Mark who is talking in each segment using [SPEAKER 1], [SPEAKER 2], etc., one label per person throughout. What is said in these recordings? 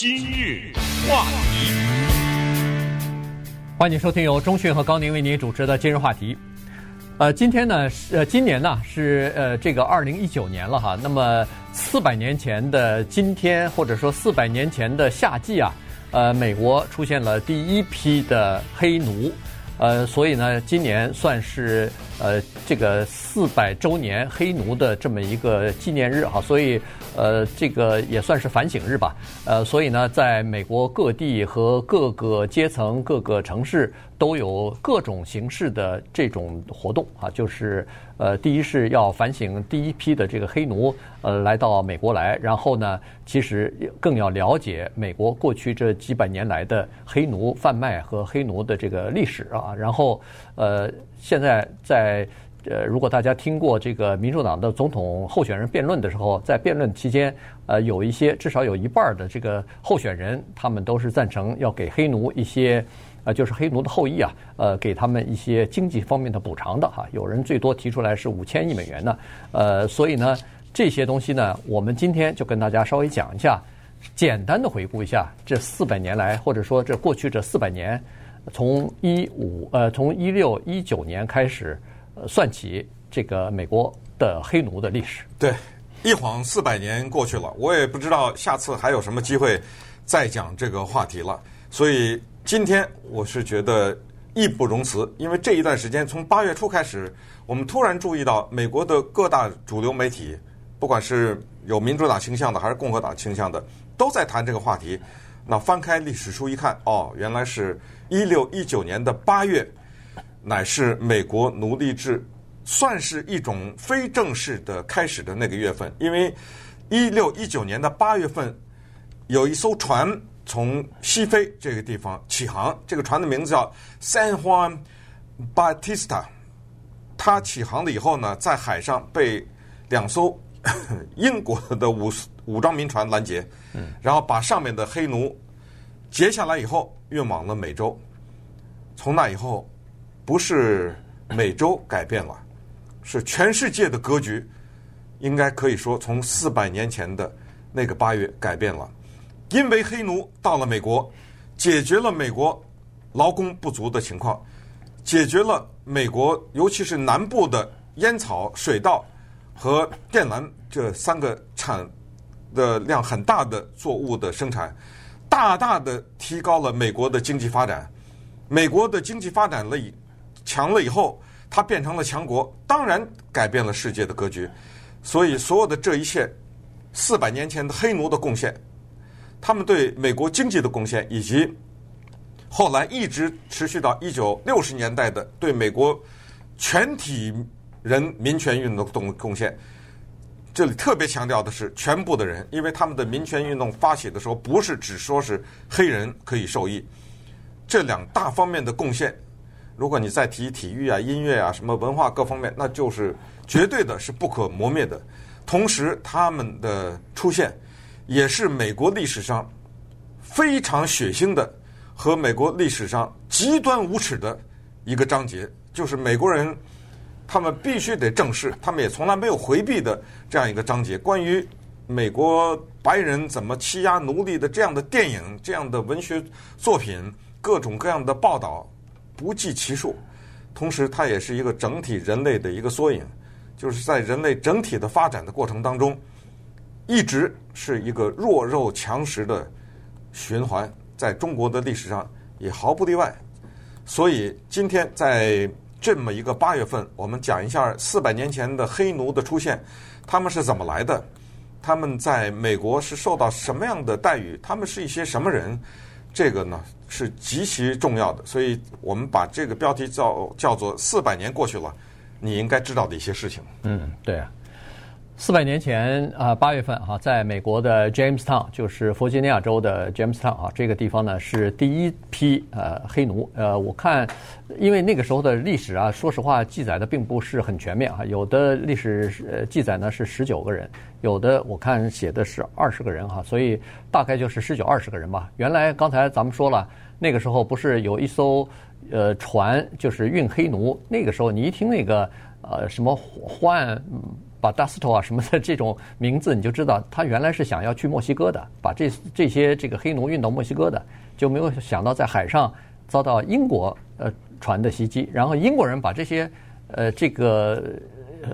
[SPEAKER 1] 今日话题，
[SPEAKER 2] 欢迎收听由中讯和高宁为您主持的今日话题。呃，今天呢是呃今年呢是呃这个二零一九年了哈。那么四百年前的今天，或者说四百年前的夏季啊，呃，美国出现了第一批的黑奴。呃，所以呢，今年算是呃这个四百周年黑奴的这么一个纪念日哈，所以呃这个也算是反省日吧。呃，所以呢，在美国各地和各个阶层、各个城市都有各种形式的这种活动啊，就是。呃，第一是要反省第一批的这个黑奴，呃，来到美国来，然后呢，其实更要了解美国过去这几百年来的黑奴贩卖和黑奴的这个历史啊。然后，呃，现在在呃，如果大家听过这个民主党的总统候选人辩论的时候，在辩论期间，呃，有一些至少有一半的这个候选人，他们都是赞成要给黑奴一些。呃，就是黑奴的后裔啊，呃，给他们一些经济方面的补偿的哈。有人最多提出来是五千亿美元呢，呃，所以呢，这些东西呢，我们今天就跟大家稍微讲一下，简单的回顾一下这四百年来，或者说这过去这四百年，从一五呃，从一六一九年开始，算起这个美国的黑奴的历史。
[SPEAKER 3] 对，一晃四百年过去了，我也不知道下次还有什么机会再讲这个话题了，所以。今天我是觉得义不容辞，因为这一段时间从八月初开始，我们突然注意到美国的各大主流媒体，不管是有民主党倾向的还是共和党倾向的，都在谈这个话题。那翻开历史书一看，哦，原来是一六一九年的八月，乃是美国奴隶制算是一种非正式的开始的那个月份，因为一六一九年的八月份有一艘船。从西非这个地方起航，这个船的名字叫 San Juan Bautista。它起航了以后呢，在海上被两艘 英国的武武装民船拦截，然后把上面的黑奴截下来以后运往了美洲。从那以后，不是美洲改变了，是全世界的格局，应该可以说从四百年前的那个八月改变了。因为黑奴到了美国，解决了美国劳工不足的情况，解决了美国尤其是南部的烟草、水稻和电缆这三个产的量很大的作物的生产，大大的提高了美国的经济发展。美国的经济发展了以强了以后，它变成了强国，当然改变了世界的格局。所以，所有的这一切，四百年前的黑奴的贡献。他们对美国经济的贡献，以及后来一直持续到一九六十年代的对美国全体人民权运动的贡献，这里特别强调的是全部的人，因为他们的民权运动发起的时候，不是只说是黑人可以受益，这两大方面的贡献，如果你再提体育啊、音乐啊、什么文化各方面，那就是绝对的是不可磨灭的。同时，他们的出现。也是美国历史上非常血腥的和美国历史上极端无耻的一个章节，就是美国人他们必须得正视，他们也从来没有回避的这样一个章节，关于美国白人怎么欺压奴隶的这样的电影、这样的文学作品，各种各样的报道不计其数。同时，它也是一个整体人类的一个缩影，就是在人类整体的发展的过程当中。一直是一个弱肉强食的循环，在中国的历史上也毫不例外。所以今天在这么一个八月份，我们讲一下四百年前的黑奴的出现，他们是怎么来的？他们在美国是受到什么样的待遇？他们是一些什么人？这个呢是极其重要的。所以我们把这个标题叫叫做“四百年过去了，你应该知道的一些事情”。
[SPEAKER 2] 嗯，对啊。四百年前啊，八月份哈，在美国的 Jamestown，就是弗吉尼亚州的 Jamestown 啊，这个地方呢是第一批呃黑奴。呃，我看，因为那个时候的历史啊，说实话记载的并不是很全面哈，有的历史呃记载呢是十九个人，有的我看写的是二十个人哈，所以大概就是十九二十个人吧。原来刚才咱们说了，那个时候不是有一艘呃船，就是运黑奴。那个时候你一听那个呃什么换。把 Dasto 啊什么的这种名字，你就知道他原来是想要去墨西哥的，把这这些这个黑奴运到墨西哥的，就没有想到在海上遭到英国呃船的袭击，然后英国人把这些呃这个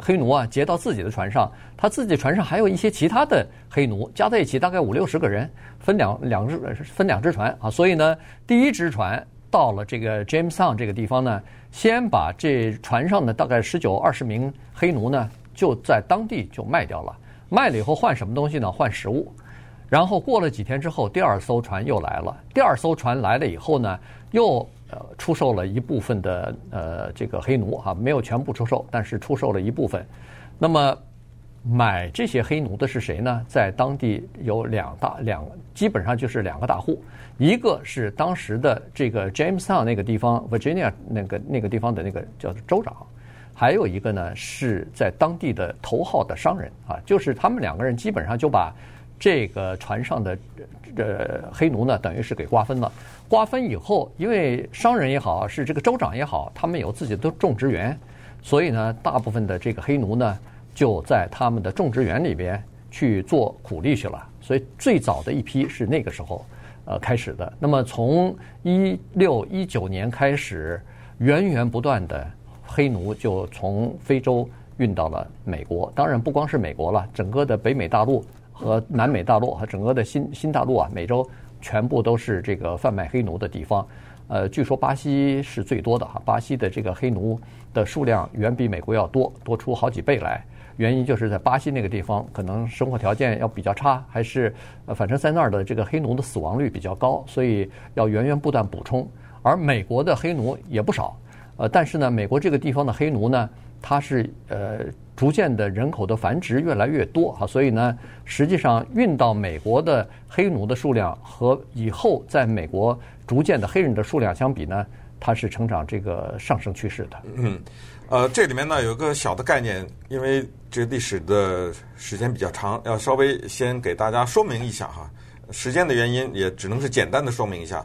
[SPEAKER 2] 黑奴啊劫到自己的船上，他自己船上还有一些其他的黑奴，加在一起大概五六十个人，分两两只分两只船啊，所以呢，第一只船到了这个 Jamestown 这个地方呢，先把这船上的大概十九二十名黑奴呢。就在当地就卖掉了，卖了以后换什么东西呢？换食物。然后过了几天之后，第二艘船又来了。第二艘船来了以后呢，又呃出售了一部分的呃这个黑奴哈，没有全部出售，但是出售了一部分。那么买这些黑奴的是谁呢？在当地有两大两，基本上就是两个大户，一个是当时的这个 Jamestown 那个地方，Virginia 那个那个地方的那个叫州长。还有一个呢，是在当地的头号的商人啊，就是他们两个人基本上就把这个船上的这呃黑奴呢，等于是给瓜分了。瓜分以后，因为商人也好，是这个州长也好，他们有自己的种植园，所以呢，大部分的这个黑奴呢，就在他们的种植园里边去做苦力去了。所以最早的一批是那个时候呃开始的。那么从一六一九年开始，源源不断的。黑奴就从非洲运到了美国，当然不光是美国了，整个的北美大陆和南美大陆和整个的新新大陆啊，美洲全部都是这个贩卖黑奴的地方。呃，据说巴西是最多的哈，巴西的这个黑奴的数量远比美国要多，多出好几倍来。原因就是在巴西那个地方，可能生活条件要比较差，还是呃，反正在那儿的这个黑奴的死亡率比较高，所以要源源不断补充。而美国的黑奴也不少。呃，但是呢，美国这个地方的黑奴呢，它是呃逐渐的人口的繁殖越来越多哈，所以呢，实际上运到美国的黑奴的数量和以后在美国逐渐的黑人的数量相比呢，它是成长这个上升趋势的。
[SPEAKER 3] 嗯，呃，这里面呢有个小的概念，因为这历史的时间比较长，要稍微先给大家说明一下哈，时间的原因也只能是简单的说明一下。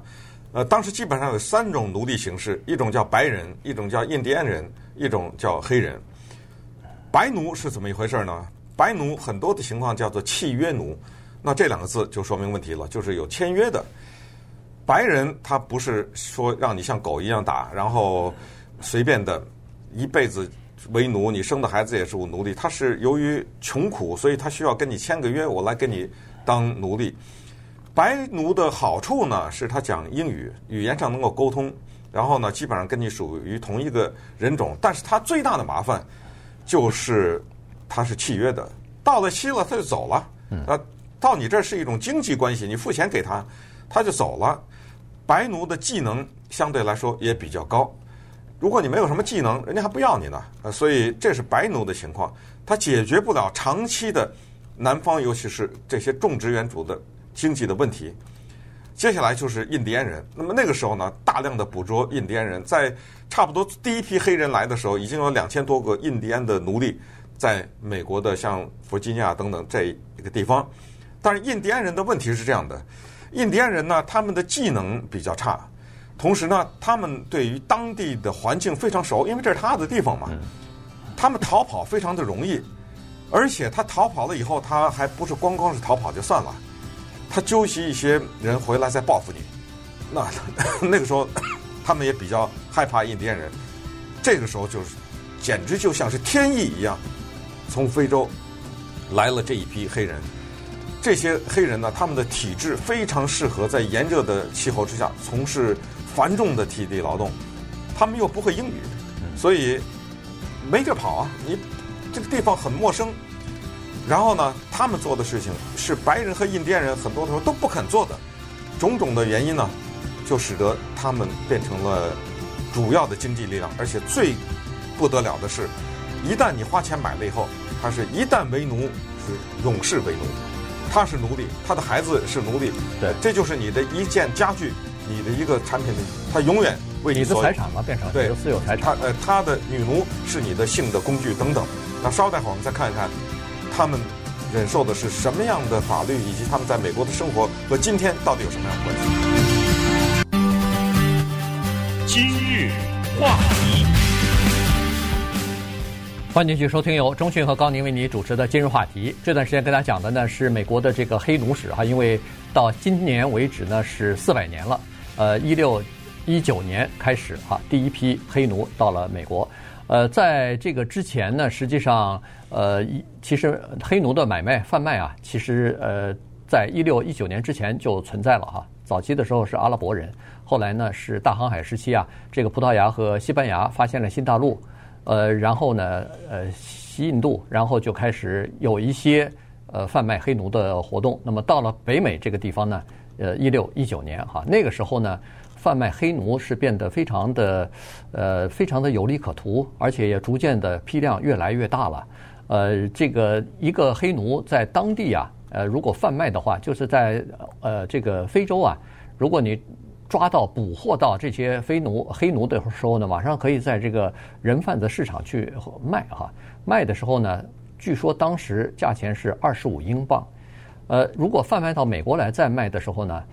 [SPEAKER 3] 呃，当时基本上有三种奴隶形式，一种叫白人，一种叫印第安人，一种叫黑人。白奴是怎么一回事呢？白奴很多的情况叫做契约奴，那这两个字就说明问题了，就是有签约的。白人他不是说让你像狗一样打，然后随便的一辈子为奴，你生的孩子也是我奴隶。他是由于穷苦，所以他需要跟你签个约，我来跟你当奴隶。白奴的好处呢，是他讲英语，语言上能够沟通，然后呢，基本上跟你属于同一个人种。但是他最大的麻烦就是他是契约的，到了期了他就走了。呃，到你这儿是一种经济关系，你付钱给他，他就走了。白奴的技能相对来说也比较高，如果你没有什么技能，人家还不要你呢。呃，所以这是白奴的情况，他解决不了长期的南方，尤其是这些种植园主的。经济的问题，接下来就是印第安人。那么那个时候呢，大量的捕捉印第安人，在差不多第一批黑人来的时候，已经有两千多个印第安的奴隶在美国的像弗吉尼亚等等这一个地方。但是印第安人的问题是这样的：印第安人呢，他们的技能比较差，同时呢，他们对于当地的环境非常熟，因为这是他的地方嘛。他们逃跑非常的容易，而且他逃跑了以后，他还不是光光是逃跑就算了。他纠集一些人回来再报复你，那 那个时候他们也比较害怕印第安人。这个时候就是简直就像是天意一样，从非洲来了这一批黑人。这些黑人呢，他们的体质非常适合在炎热的气候之下从事繁重的体力劳动，他们又不会英语，所以没地儿跑啊！你这个地方很陌生。然后呢，他们做的事情是白人和印第安人很多时候都不肯做的，种种的原因呢，就使得他们变成了主要的经济力量。而且最不得了的是，一旦你花钱买了以后，他是一旦为奴是永世为奴，他是奴隶，他的孩子是奴隶，
[SPEAKER 2] 对，
[SPEAKER 3] 这就是你的一件家具，你的一个产品的，他永远为你所
[SPEAKER 2] 的财产嘛，变成
[SPEAKER 3] 对
[SPEAKER 2] 私有财产。
[SPEAKER 3] 他呃，他的女奴是你的性的工具等等。那稍待会儿我们再看一看。他们忍受的是什么样的法律，以及他们在美国的生活和今天到底有什么样的关系？
[SPEAKER 1] 今日话题，
[SPEAKER 2] 欢迎继续收听由中讯和高宁为你主持的今日话题。这段时间跟大家讲的呢是美国的这个黑奴史哈，因为到今年为止呢是四百年了。呃，一六一九年开始哈，第一批黑奴到了美国。呃，在这个之前呢，实际上呃，其实黑奴的买卖贩卖啊，其实呃，在一六一九年之前就存在了哈。早期的时候是阿拉伯人，后来呢是大航海时期啊，这个葡萄牙和西班牙发现了新大陆。呃，然后呢，呃，西印度，然后就开始有一些呃贩卖黑奴的活动。那么到了北美这个地方呢，呃，一六一九年哈，那个时候呢，贩卖黑奴是变得非常的呃非常的有利可图，而且也逐渐的批量越来越大了。呃，这个一个黑奴在当地啊，呃，如果贩卖的话，就是在呃这个非洲啊，如果你。抓到捕获到这些非奴黑奴的时候呢，马上可以在这个人贩子市场去卖哈。卖的时候呢，据说当时价钱是二十五英镑。呃，如果贩卖到美国来再卖的时候呢，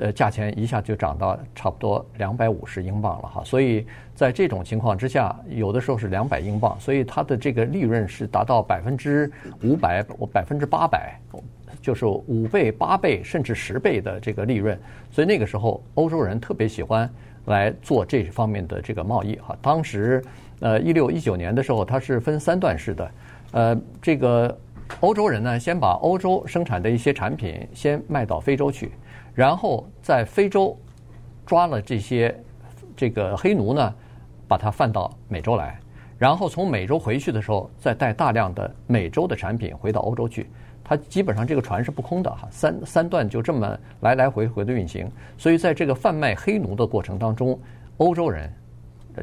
[SPEAKER 2] 呃，价钱一下就涨到差不多两百五十英镑了哈。所以在这种情况之下，有的时候是两百英镑，所以它的这个利润是达到百分之五百，百分之八百。就是五倍、八倍甚至十倍的这个利润，所以那个时候欧洲人特别喜欢来做这方面的这个贸易哈。当时，呃，一六一九年的时候，它是分三段式的，呃，这个欧洲人呢，先把欧洲生产的一些产品先卖到非洲去，然后在非洲抓了这些这个黑奴呢，把它贩到美洲来，然后从美洲回去的时候，再带大量的美洲的产品回到欧洲去。它基本上这个船是不空的哈，三三段就这么来来回回的运行，所以在这个贩卖黑奴的过程当中，欧洲人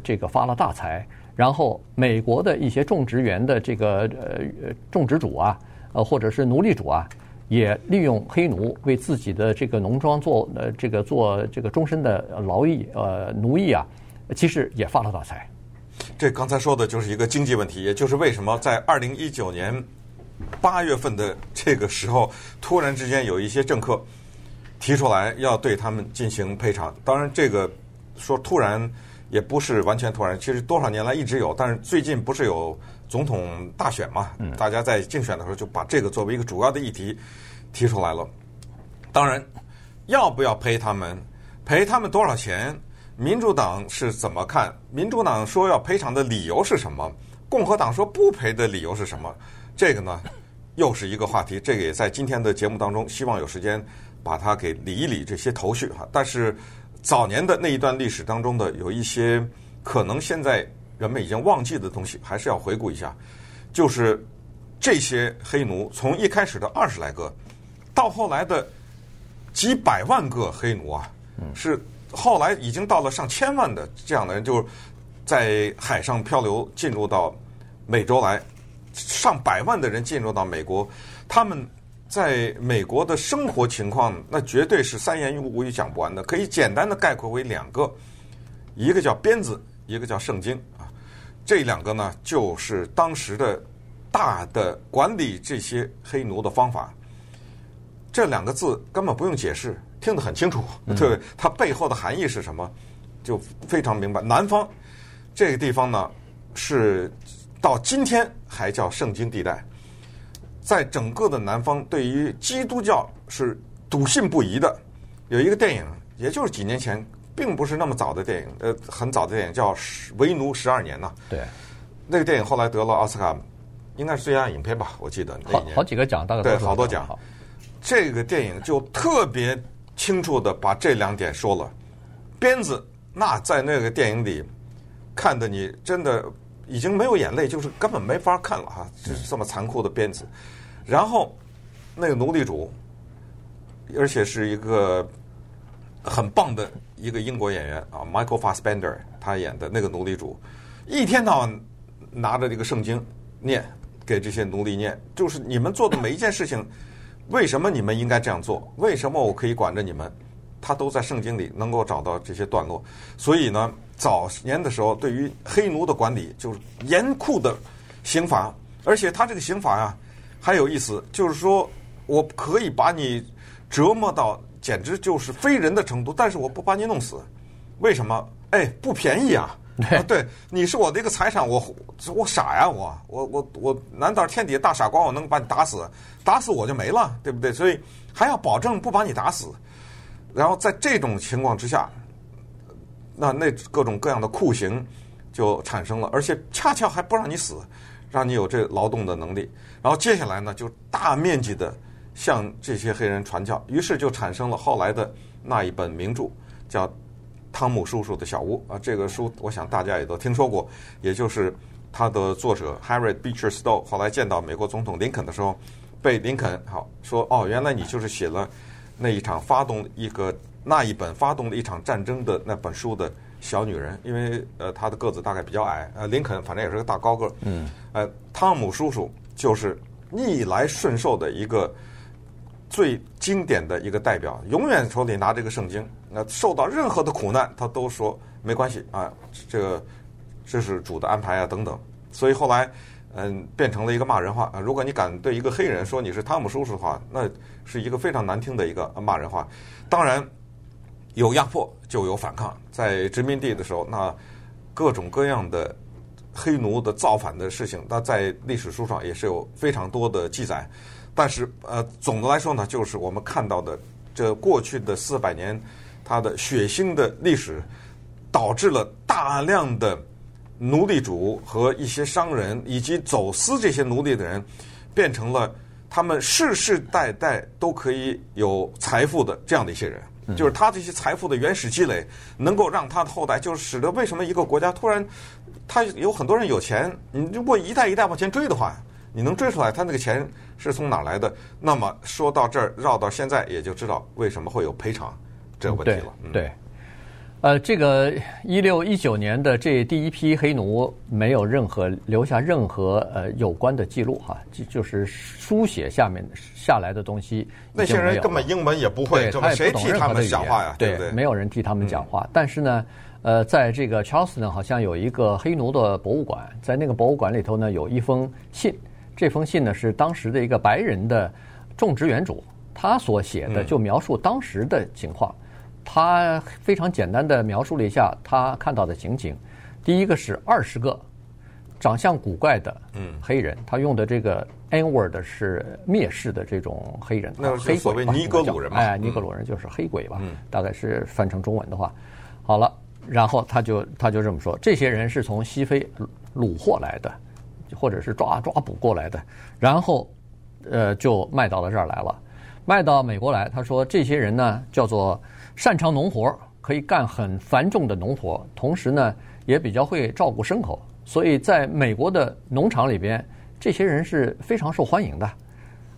[SPEAKER 2] 这个发了大财，然后美国的一些种植园的这个呃种植主啊，呃或者是奴隶主啊，也利用黑奴为自己的这个农庄做呃这个做这个终身的劳役呃奴役啊，其实也发了大财。
[SPEAKER 3] 这刚才说的就是一个经济问题，也就是为什么在二零一九年。八月份的这个时候，突然之间有一些政客提出来要对他们进行赔偿。当然，这个说突然也不是完全突然，其实多少年来一直有。但是最近不是有总统大选嘛？大家在竞选的时候就把这个作为一个主要的议题提出来了。当然，要不要赔他们？赔他们多少钱？民主党是怎么看？民主党说要赔偿的理由是什么？共和党说不赔的理由是什么？这个呢，又是一个话题。这个也在今天的节目当中，希望有时间把它给理一理这些头绪哈。但是早年的那一段历史当中的有一些可能现在人们已经忘记的东西，还是要回顾一下。就是这些黑奴从一开始的二十来个，到后来的几百万个黑奴啊，是后来已经到了上千万的这样的人，就是在海上漂流进入到美洲来。上百万的人进入到美国，他们在美国的生活情况，那绝对是三言五语讲不完的。可以简单的概括为两个，一个叫鞭子，一个叫圣经啊。这两个呢，就是当时的大的管理这些黑奴的方法。这两个字根本不用解释，听得很清楚，对，它背后的含义是什么，就非常明白。南方这个地方呢，是。到今天还叫圣经地带，在整个的南方，对于基督教是笃信不疑的。有一个电影，也就是几年前，并不是那么早的电影，呃，很早的电影叫《为奴十二年》呐。
[SPEAKER 2] 对，
[SPEAKER 3] 那个电影后来得了奥斯卡，应该是最佳影片吧？我记得那
[SPEAKER 2] 好好几个奖，大概
[SPEAKER 3] 对好多奖。这个电影就特别清楚的把这两点说了。鞭子，那在那个电影里看的你真的。已经没有眼泪，就是根本没法看了哈，就是这么残酷的鞭子。然后那个奴隶主，而且是一个很棒的一个英国演员啊，Michael Fassbender，他演的那个奴隶主，一天到晚拿着这个圣经念给这些奴隶念，就是你们做的每一件事情，为什么你们应该这样做？为什么我可以管着你们？他都在圣经里能够找到这些段落，所以呢。早年的时候，对于黑奴的管理就是严酷的刑罚，而且他这个刑罚呀还有意思，就是说我可以把你折磨到简直就是非人的程度，但是我不把你弄死，为什么？哎，不便宜啊！啊，对，你是我的一个财产，我我傻呀，我我我我，难道天底下大傻瓜，我能把你打死？打死我就没了，对不对？所以还要保证不把你打死。然后在这种情况之下，那那各种各样的酷刑就产生了，而且恰恰还不让你死，让你有这劳动的能力。然后接下来呢，就大面积的向这些黑人传教，于是就产生了后来的那一本名著，叫。汤姆叔叔的小屋啊，这个书我想大家也都听说过，也就是他的作者 Harriet Beecher Stowe 后来见到美国总统林肯的时候，被林肯好说哦，原来你就是写了那一场发动一个那一本发动了一场战争的那本书的小女人，因为呃她的个子大概比较矮，呃林肯反正也是个大高个，嗯，呃汤姆叔叔就是逆来顺受的一个。最经典的一个代表，永远手里拿这个圣经，那受到任何的苦难，他都说没关系啊，这个这是主的安排啊等等。所以后来，嗯，变成了一个骂人话啊。如果你敢对一个黑人说你是汤姆叔叔的话，那是一个非常难听的一个骂人话。当然，有压迫就有反抗，在殖民地的时候，那各种各样的黑奴的造反的事情，那在历史书上也是有非常多的记载。但是，呃，总的来说呢，就是我们看到的这过去的四百年，它的血腥的历史，导致了大量的奴隶主和一些商人以及走私这些奴隶的人，变成了他们世世代代都可以有财富的这样的一些人。就是他这些财富的原始积累，能够让他的后代，就是使得为什么一个国家突然他有很多人有钱，你如果一代一代往前追的话。你能追出来他那个钱是从哪来的？那么说到这儿绕到现在，也就知道为什么会有赔偿这个问题了。
[SPEAKER 2] 对，对，呃，这个一六一九年的这第一批黑奴没有任何留下任何呃有关的记录哈，就就是书写下面下来的东西。
[SPEAKER 3] 那些人根本英文也不会，
[SPEAKER 2] 对，他也不懂任何的语言，谁替他们讲话呀？
[SPEAKER 3] 对不对？
[SPEAKER 2] 没有人替他们讲话。嗯、但是呢，呃，在这个 Charleston 好像有一个黑奴的博物馆，在那个博物馆里头呢，有一封信。这封信呢，是当时的一个白人的种植园主，他所写的，就描述当时的情况。他非常简单的描述了一下他看到的情景。第一个是二十个长相古怪的黑人，他用的这个 N-word 是蔑视的这种黑人，
[SPEAKER 3] 那黑所谓尼格鲁人嘛？
[SPEAKER 2] 哎，尼格鲁人就是黑鬼吧？大概是翻成中文的话。好了，然后他就他就这么说：这些人是从西非掳获来的。或者是抓抓捕过来的，然后，呃，就卖到了这儿来了，卖到美国来。他说这些人呢，叫做擅长农活，可以干很繁重的农活，同时呢，也比较会照顾牲口，所以在美国的农场里边，这些人是非常受欢迎的。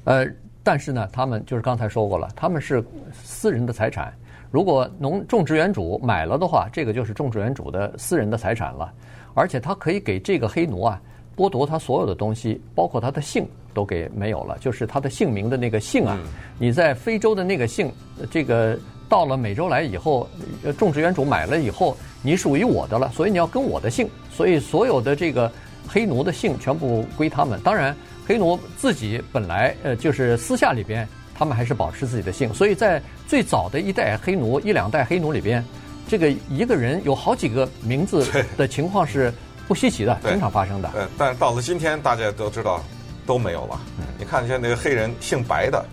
[SPEAKER 2] 呃，但是呢，他们就是刚才说过了，他们是私人的财产。如果农种植园主买了的话，这个就是种植园主的私人的财产了，而且他可以给这个黑奴啊。剥夺他所有的东西，包括他的姓都给没有了，就是他的姓名的那个姓啊。你在非洲的那个姓，这个到了美洲来以后，种植园主买了以后，你属于我的了，所以你要跟我的姓。所以所有的这个黑奴的姓全部归他们。当然，黑奴自己本来呃就是私下里边，他们还是保持自己的姓。所以在最早的一代黑奴、一两代黑奴里边，这个一个人有好几个名字的情况是。不稀奇的，经常发生的。
[SPEAKER 3] 呃，但是到了今天，大家都知道都没有了。嗯，你看，像那个黑人姓白的，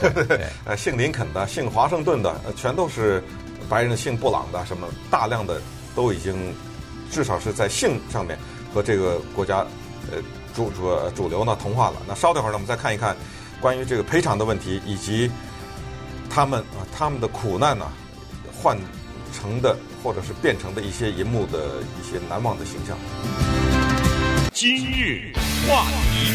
[SPEAKER 3] 对对对？呃，姓林肯的，姓华盛顿的，全都是白人姓布朗的，什么大量的都已经至少是在姓上面和这个国家呃主主主流呢同化了。那稍等会儿呢，我们再看一看关于这个赔偿的问题，以及他们啊他们的苦难呢换成的。或者是变成的一些银幕的一些难忘的形象。
[SPEAKER 1] 今日话题，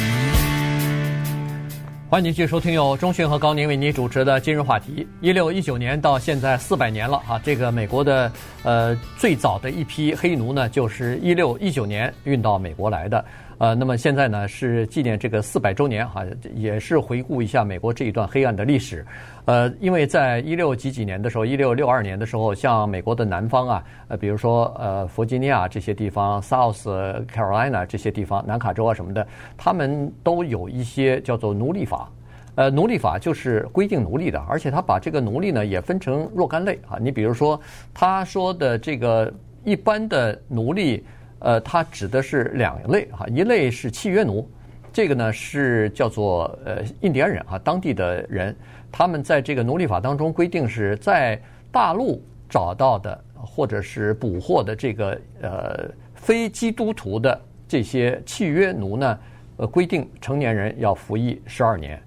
[SPEAKER 2] 欢迎继续收听由中讯和高宁为您主持的今日话题。一六一九年到现在四百年了啊，这个美国的呃最早的一批黑奴呢，就是一六一九年运到美国来的。呃，那么现在呢是纪念这个四百周年哈，也是回顾一下美国这一段黑暗的历史。呃，因为在一六几几年的时候，一六六二年的时候，像美国的南方啊，呃，比如说呃，弗吉尼亚这些地方，South Carolina 这些地方，南卡州啊什么的，他们都有一些叫做奴隶法。呃，奴隶法就是规定奴隶的，而且他把这个奴隶呢也分成若干类啊。你比如说，他说的这个。一般的奴隶，呃，它指的是两类哈，一类是契约奴，这个呢是叫做呃印第安人哈，当地的人，他们在这个奴隶法当中规定是在大陆找到的或者是捕获的这个呃非基督徒的这些契约奴呢，呃，规定成年人要服役十二年，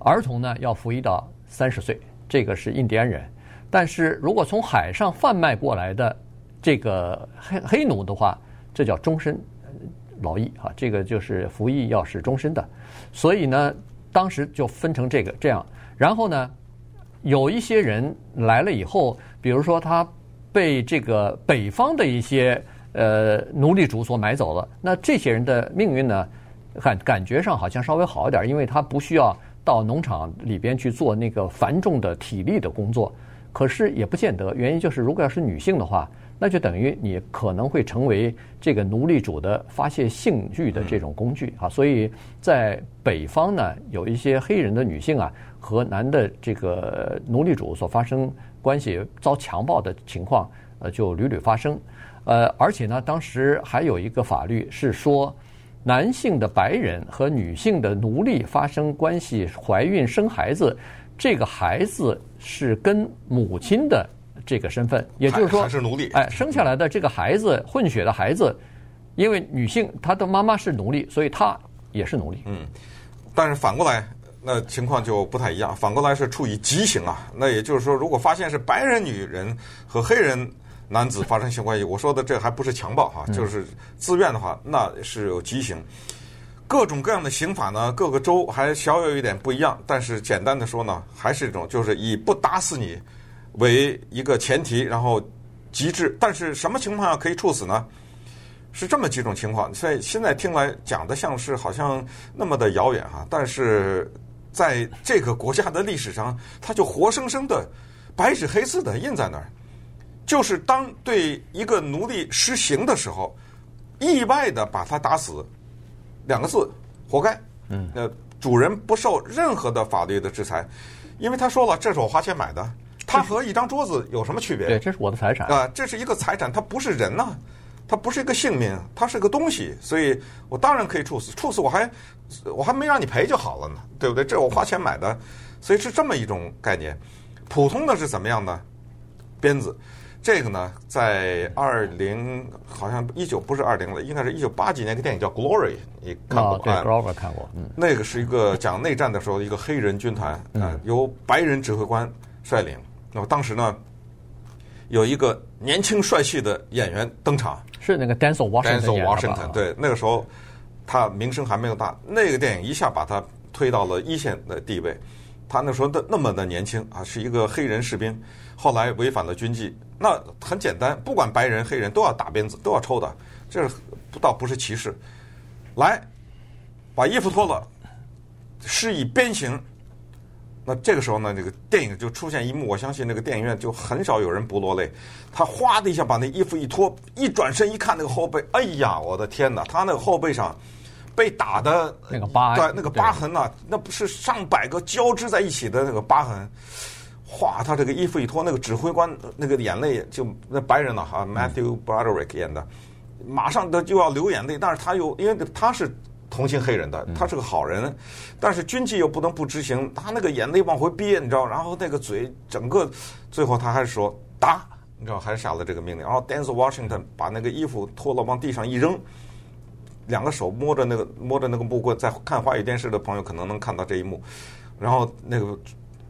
[SPEAKER 2] 儿童呢要服役到三十岁，这个是印第安人。但是如果从海上贩卖过来的这个黑黑奴的话，这叫终身劳役啊，这个就是服役要是终身的。所以呢，当时就分成这个这样。然后呢，有一些人来了以后，比如说他被这个北方的一些呃奴隶主所买走了，那这些人的命运呢，感感觉上好像稍微好一点，因为他不需要到农场里边去做那个繁重的体力的工作。可是也不见得，原因就是如果要是女性的话，那就等于你可能会成为这个奴隶主的发泄性欲的这种工具啊。所以在北方呢，有一些黑人的女性啊，和男的这个奴隶主所发生关系遭强暴的情况，呃，就屡屡发生。呃，而且呢，当时还有一个法律是说，男性的白人和女性的奴隶发生关系、怀孕生孩子。这个孩子是跟母亲的这个身份，也就是说，
[SPEAKER 3] 还是奴隶。
[SPEAKER 2] 哎，生下来的这个孩子，混血的孩子，因为女性她的妈妈是奴隶，所以她也是奴隶。
[SPEAKER 3] 嗯，但是反过来，那情况就不太一样。反过来是处以极刑啊。那也就是说，如果发现是白人女人和黑人男子发生性关系，我说的这还不是强暴哈，就是自愿的话，那是有极刑。各种各样的刑法呢，各个州还小有一点不一样，但是简单的说呢，还是一种，就是以不打死你为一个前提，然后极致。但是什么情况下可以处死呢？是这么几种情况。所以现在听来讲的像是好像那么的遥远哈，但是在这个国家的历史上，它就活生生的白纸黑字的印在那儿，就是当对一个奴隶施行的时候，意外的把他打死。两个字，活该。嗯，呃，主人不受任何的法律的制裁，因为他说了，这是我花钱买的，他和一张桌子有什么区别？
[SPEAKER 2] 对，这是我的财产
[SPEAKER 3] 啊，这是一个财产，它不是人呐，它不是一个性命，它是个东西，所以我当然可以处死，处死我还我还没让你赔就好了呢，对不对？这我花钱买的，所以是这么一种概念。普通的是怎么样呢？鞭子。这个呢，在二零好像一九不是二零了，应该是一九八几年一个电影叫《Glory》，你看过？
[SPEAKER 2] 啊，对，Glory 看过。嗯，
[SPEAKER 3] 那个是一个讲内战的时候一个黑人军团，啊，由白人指挥官率领。那么当时呢，有一个年轻帅气的演员登场，
[SPEAKER 2] 是那个 Denzel Washington。
[SPEAKER 3] Washington，对，那个时候他名声还没有大，那个电影一下把他推到了一线的地位。他那时候的那么的年轻啊，是一个黑人士兵，后来违反了军纪。那很简单，不管白人黑人都要打鞭子，都要抽的，这是倒不是歧视。来，把衣服脱了，施以鞭刑。那这个时候呢，这个电影就出现一幕，我相信那个电影院就很少有人不落泪。他哗的一下把那衣服一脱，一转身一看那个后背，哎呀，我的天哪！他那个后背上被打的
[SPEAKER 2] 那个疤，
[SPEAKER 3] 对，那个疤痕呐，那不是上百个交织在一起的那个疤痕。哗，他这个衣服一脱，那个指挥官那个眼泪就那白人呢哈，Matthew Broderick 演的，马上他就要流眼泪，但是他又因为他是同情黑人的，他是个好人，但是军纪又不能不执行，他那个眼泪往回憋，你知道，然后那个嘴整个最后他还说打，你知道还是下了这个命令，然后 Denzel Washington 把那个衣服脱了往地上一扔，两个手摸着那个摸着那个木棍，在看华语电视的朋友可能能看到这一幕，然后那个。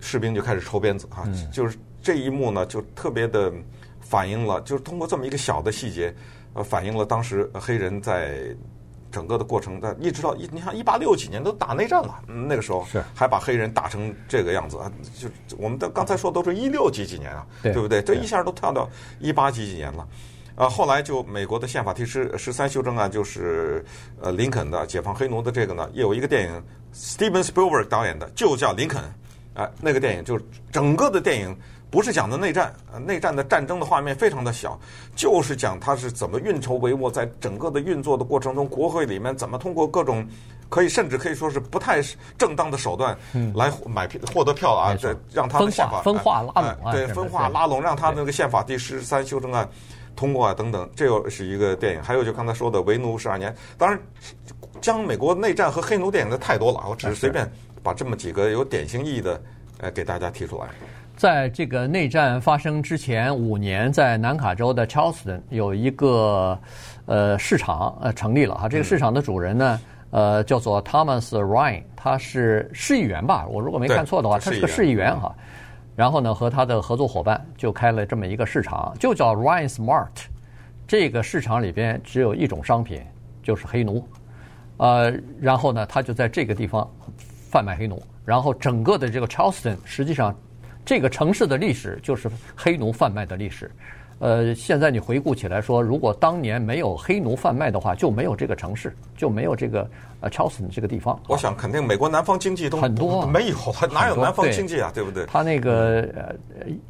[SPEAKER 3] 士兵就开始抽鞭子啊，就是这一幕呢，就特别的反映了，就是通过这么一个小的细节，呃，反映了当时黑人在整个的过程，在一直到一，你看一八六几年都打内战了，那个时候是还把黑人打成这个样子啊，就我们的刚才说都是一六几几年啊，对不对？这一下都跳到一八几几年了，啊，后来就美国的宪法第十十三修正案，就是呃林肯的解放黑奴的这个呢，有一个电影，Steven Spielberg 导演的，就叫林肯。啊，那个电影就是整个的电影，不是讲的内战，内战的战争的画面非常的小，就是讲他是怎么运筹帷幄，在整个的运作的过程中，国会里面怎么通过各种可以甚至可以说是不太正当的手段来买票获得票啊，这让他的宪法
[SPEAKER 2] 分化拉拢，
[SPEAKER 3] 对，分化拉拢，让他那个宪法第十三修正案通过啊等等，这又是一个电影。还有就刚才说的《为奴十二年》，当然将美国内战和黑奴电影的太多了，我只是随便把这么几个有典型意义的呃给大家提出来。
[SPEAKER 2] 在这个内战发生之前五年，在南卡州的 Charleston 有一个呃市场呃成立了哈，这个市场的主人呢呃叫做 Thomas Ryan，他是市议员吧？我如果没看错的话，他是个市议员哈。然后呢，和他的合作伙伴就开了这么一个市场，就叫 Ryan Smart。这个市场里边只有一种商品，就是黑奴。呃，然后呢，他就在这个地方贩卖黑奴。然后整个的这个 Charleston 实际上。这个城市的历史就是黑奴贩卖的历史。呃，现在你回顾起来说，如果当年没有黑奴贩卖的话，就没有这个城市，就没有这个呃 Charleston 这个地方。
[SPEAKER 3] 我想肯定美国南方经济都
[SPEAKER 2] 很多
[SPEAKER 3] 没有，哪有南方经济啊？对，对不对？
[SPEAKER 2] 它那个呃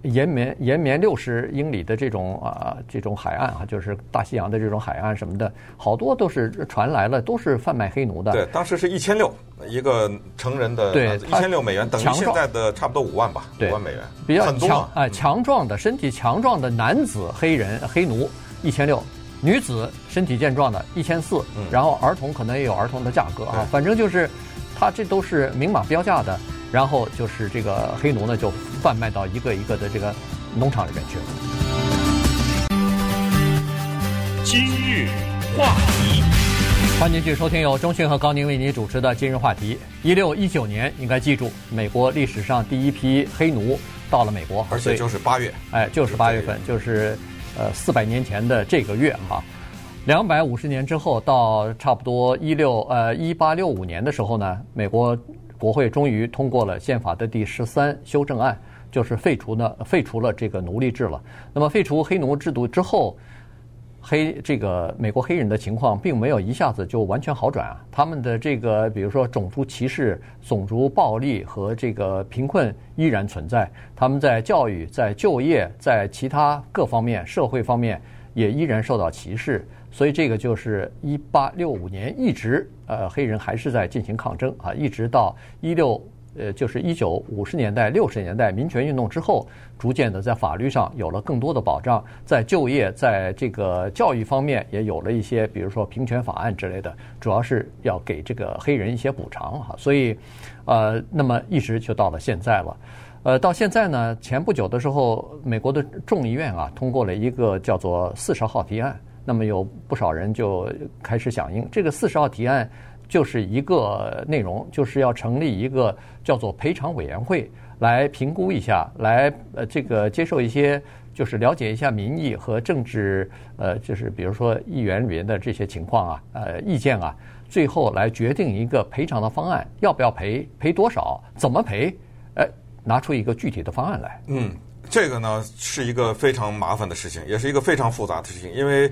[SPEAKER 2] 延绵延绵六十英里的这种啊、呃、这种海岸啊，就是大西洋的这种海岸什么的，好多都是传来了，都是贩卖黑奴的。
[SPEAKER 3] 对，当时是一千六一个成人的，
[SPEAKER 2] 对，
[SPEAKER 3] 一千六美元，等于现在的差不多五万吧，五万美元，
[SPEAKER 2] 比较强
[SPEAKER 3] 啊、
[SPEAKER 2] 呃，强壮的身体强壮的男子。黑人黑奴一千六，女子身体健壮的一千四，然后儿童可能也有儿童的价格啊，反正就是，他这都是明码标价的，然后就是这个黑奴呢就贩卖到一个一个的这个农场里面去了。
[SPEAKER 1] 今日话题，
[SPEAKER 2] 欢迎继续收听由钟迅和高宁为您主持的今日话题。一六一九年应该记住，美国历史上第一批黑奴。到了美国，
[SPEAKER 3] 而且就是八月，
[SPEAKER 2] 哎，就是八月份，就是呃四百年前的这个月哈，两百五十年之后，到差不多一六呃一八六五年的时候呢，美国国会终于通过了宪法的第十三修正案，就是废除呢废除了这个奴隶制了。那么废除黑奴制度之后。黑这个美国黑人的情况并没有一下子就完全好转啊，他们的这个比如说种族歧视、种族暴力和这个贫困依然存在，他们在教育、在就业、在其他各方面、社会方面也依然受到歧视，所以这个就是一八六五年一直呃黑人还是在进行抗争啊，一直到一六。呃，就是一九五十年代、六十年代民权运动之后，逐渐的在法律上有了更多的保障，在就业、在这个教育方面也有了一些，比如说平权法案之类的，主要是要给这个黑人一些补偿哈。所以，呃，那么一直就到了现在了。呃，到现在呢，前不久的时候，美国的众议院啊通过了一个叫做四十号提案，那么有不少人就开始响应这个四十号提案。就是一个内容，就是要成立一个叫做赔偿委员会，来评估一下，来呃这个接受一些，就是了解一下民意和政治呃，就是比如说议员里面的这些情况啊，呃意见啊，最后来决定一个赔偿的方案，要不要赔，赔多少，怎么赔，呃，拿出一个具体的方案来。
[SPEAKER 3] 嗯，这个呢是一个非常麻烦的事情，也是一个非常复杂的事情，因为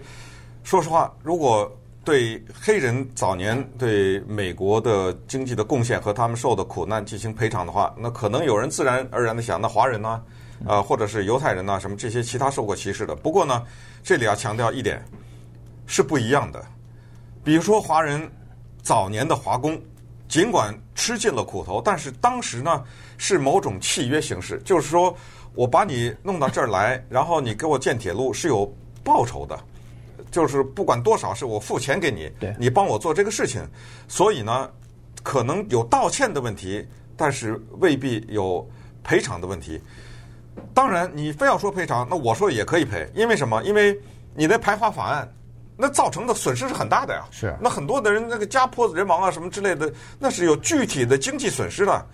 [SPEAKER 3] 说实话，如果对黑人早年对美国的经济的贡献和他们受的苦难进行赔偿的话，那可能有人自然而然的想，那华人呢，啊，或者是犹太人呐，什么这些其他受过歧视的。不过呢，这里要强调一点，是不一样的。比如说华人早年的华工，尽管吃尽了苦头，但是当时呢是某种契约形式，就是说我把你弄到这儿来，然后你给我建铁路是有报酬的。就是不管多少，是我付钱给你，你帮我做这个事情，所以呢，可能有道歉的问题，但是未必有赔偿的问题。当然，你非要说赔偿，那我说也可以赔，因为什么？因为你的排华法案，那造成的损失是很大的呀。
[SPEAKER 2] 是。
[SPEAKER 3] 那很多的人那个家破人亡啊，什么之类的，那是有具体的经济损失的。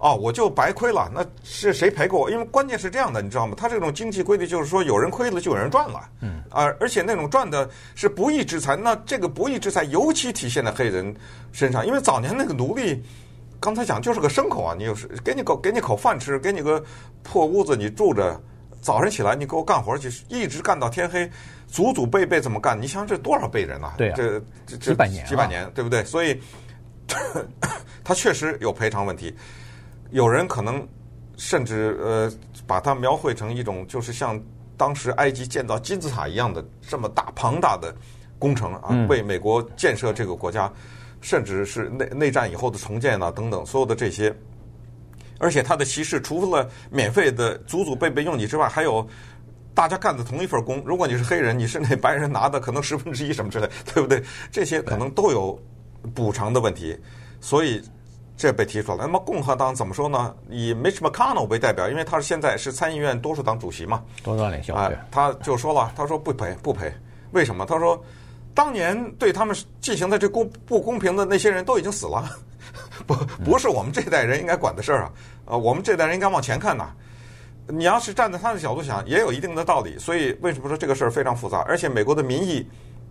[SPEAKER 3] 哦，我就白亏了，那是谁赔给我？因为关键是这样的，你知道吗？他这种经济规律就是说，有人亏了就有人赚了，嗯，啊，而且那种赚的是不义之财，那这个不义之财尤其体现在黑人身上，因为早年那个奴隶，刚才讲就是个牲口啊，你有是给你口给你口饭吃，给你个破屋子你住着，早上起来你给我干活去，一直干到天黑，祖祖辈辈这么干，你想这多少辈人啊？
[SPEAKER 2] 对啊，
[SPEAKER 3] 这这
[SPEAKER 2] 几百年，
[SPEAKER 3] 几百年，对不对？所以 他确实有赔偿问题。有人可能甚至呃把它描绘成一种就是像当时埃及建造金字塔一样的这么大庞大的工程啊，为美国建设这个国家，甚至是内内战以后的重建啊等等，所有的这些，而且他的歧视除了免费的祖祖辈辈用你之外，还有。大家干的同一份工，如果你是黑人，你是那白人拿的可能十分之一什么之类，对不对？这些可能都有补偿的问题，所以这被提出来了。那么共和党怎么说呢？以 Mitch McConnell 为代表，因为他是现在是参议院多数党主席嘛，
[SPEAKER 2] 多数党领袖
[SPEAKER 3] 啊，他就说了，他说不赔不赔，为什么？他说当年对他们进行的这公不公平的那些人都已经死了，不不是我们这代人应该管的事儿啊，呃，我们这代人应该往前看呐。你要是站在他的角度想，也有一定的道理。所以为什么说这个事儿非常复杂？而且美国的民意，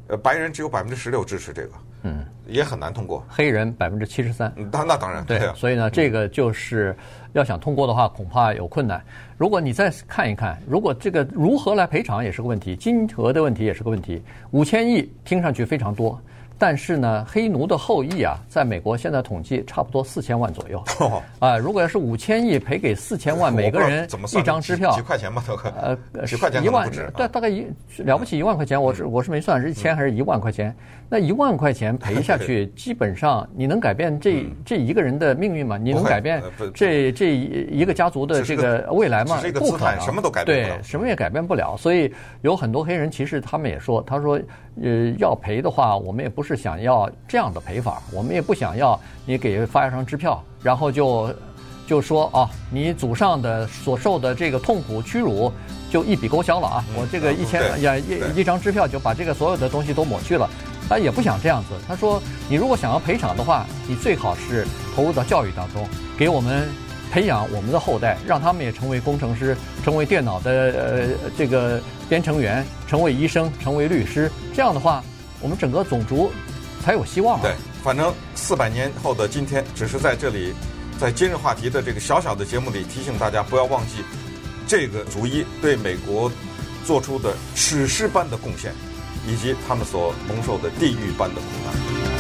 [SPEAKER 3] 呃，白人只有百分之十六支持这个，嗯，也很难通过。
[SPEAKER 2] 黑人百分之七十三，
[SPEAKER 3] 那那当然
[SPEAKER 2] 对。对，所以呢，这个就是要想通过的话，恐怕有困难。如果你再看一看，如果这个如何来赔偿也是个问题，金额的问题也是个问题。五千亿听上去非常多。但是呢，黑奴的后裔啊，在美国现在统计差不多四千万左右。啊、呃，如果要是五千亿赔给四千万，每个人一张支票，
[SPEAKER 3] 几块钱吧，大概。
[SPEAKER 2] 呃，
[SPEAKER 3] 几块钱
[SPEAKER 2] 一万，对，大概一了不起一万块钱，我是我是没算是一千还是一万块钱。那一万块钱赔下去，基本上你能改变这这一个人的命运吗？你能改变这这一个家族的这个未来吗？不可能，
[SPEAKER 3] 什么都改变不了，
[SPEAKER 2] 对，什么也改变不了。所以有很多黑人其实他们也说，他说，呃，要赔的话，我们也不是想要这样的赔法，我们也不想要你给发一张支票，然后就就说啊，你祖上的所受的这个痛苦屈辱就一笔勾销了啊，我这个一千呀一一张支票就把这个所有的东西都抹去了。他也不想这样子。他说：“你如果想要赔偿的话，你最好是投入到教育当中，给我们培养我们的后代，让他们也成为工程师，成为电脑的呃这个编程员，成为医生，成为律师。这样的话，我们整个种族才有希望。”
[SPEAKER 3] 对，反正四百年后的今天，只是在这里，在今日话题的这个小小的节目里提醒大家，不要忘记这个族裔对美国做出的史诗般的贡献。以及他们所蒙受的地狱般的苦难。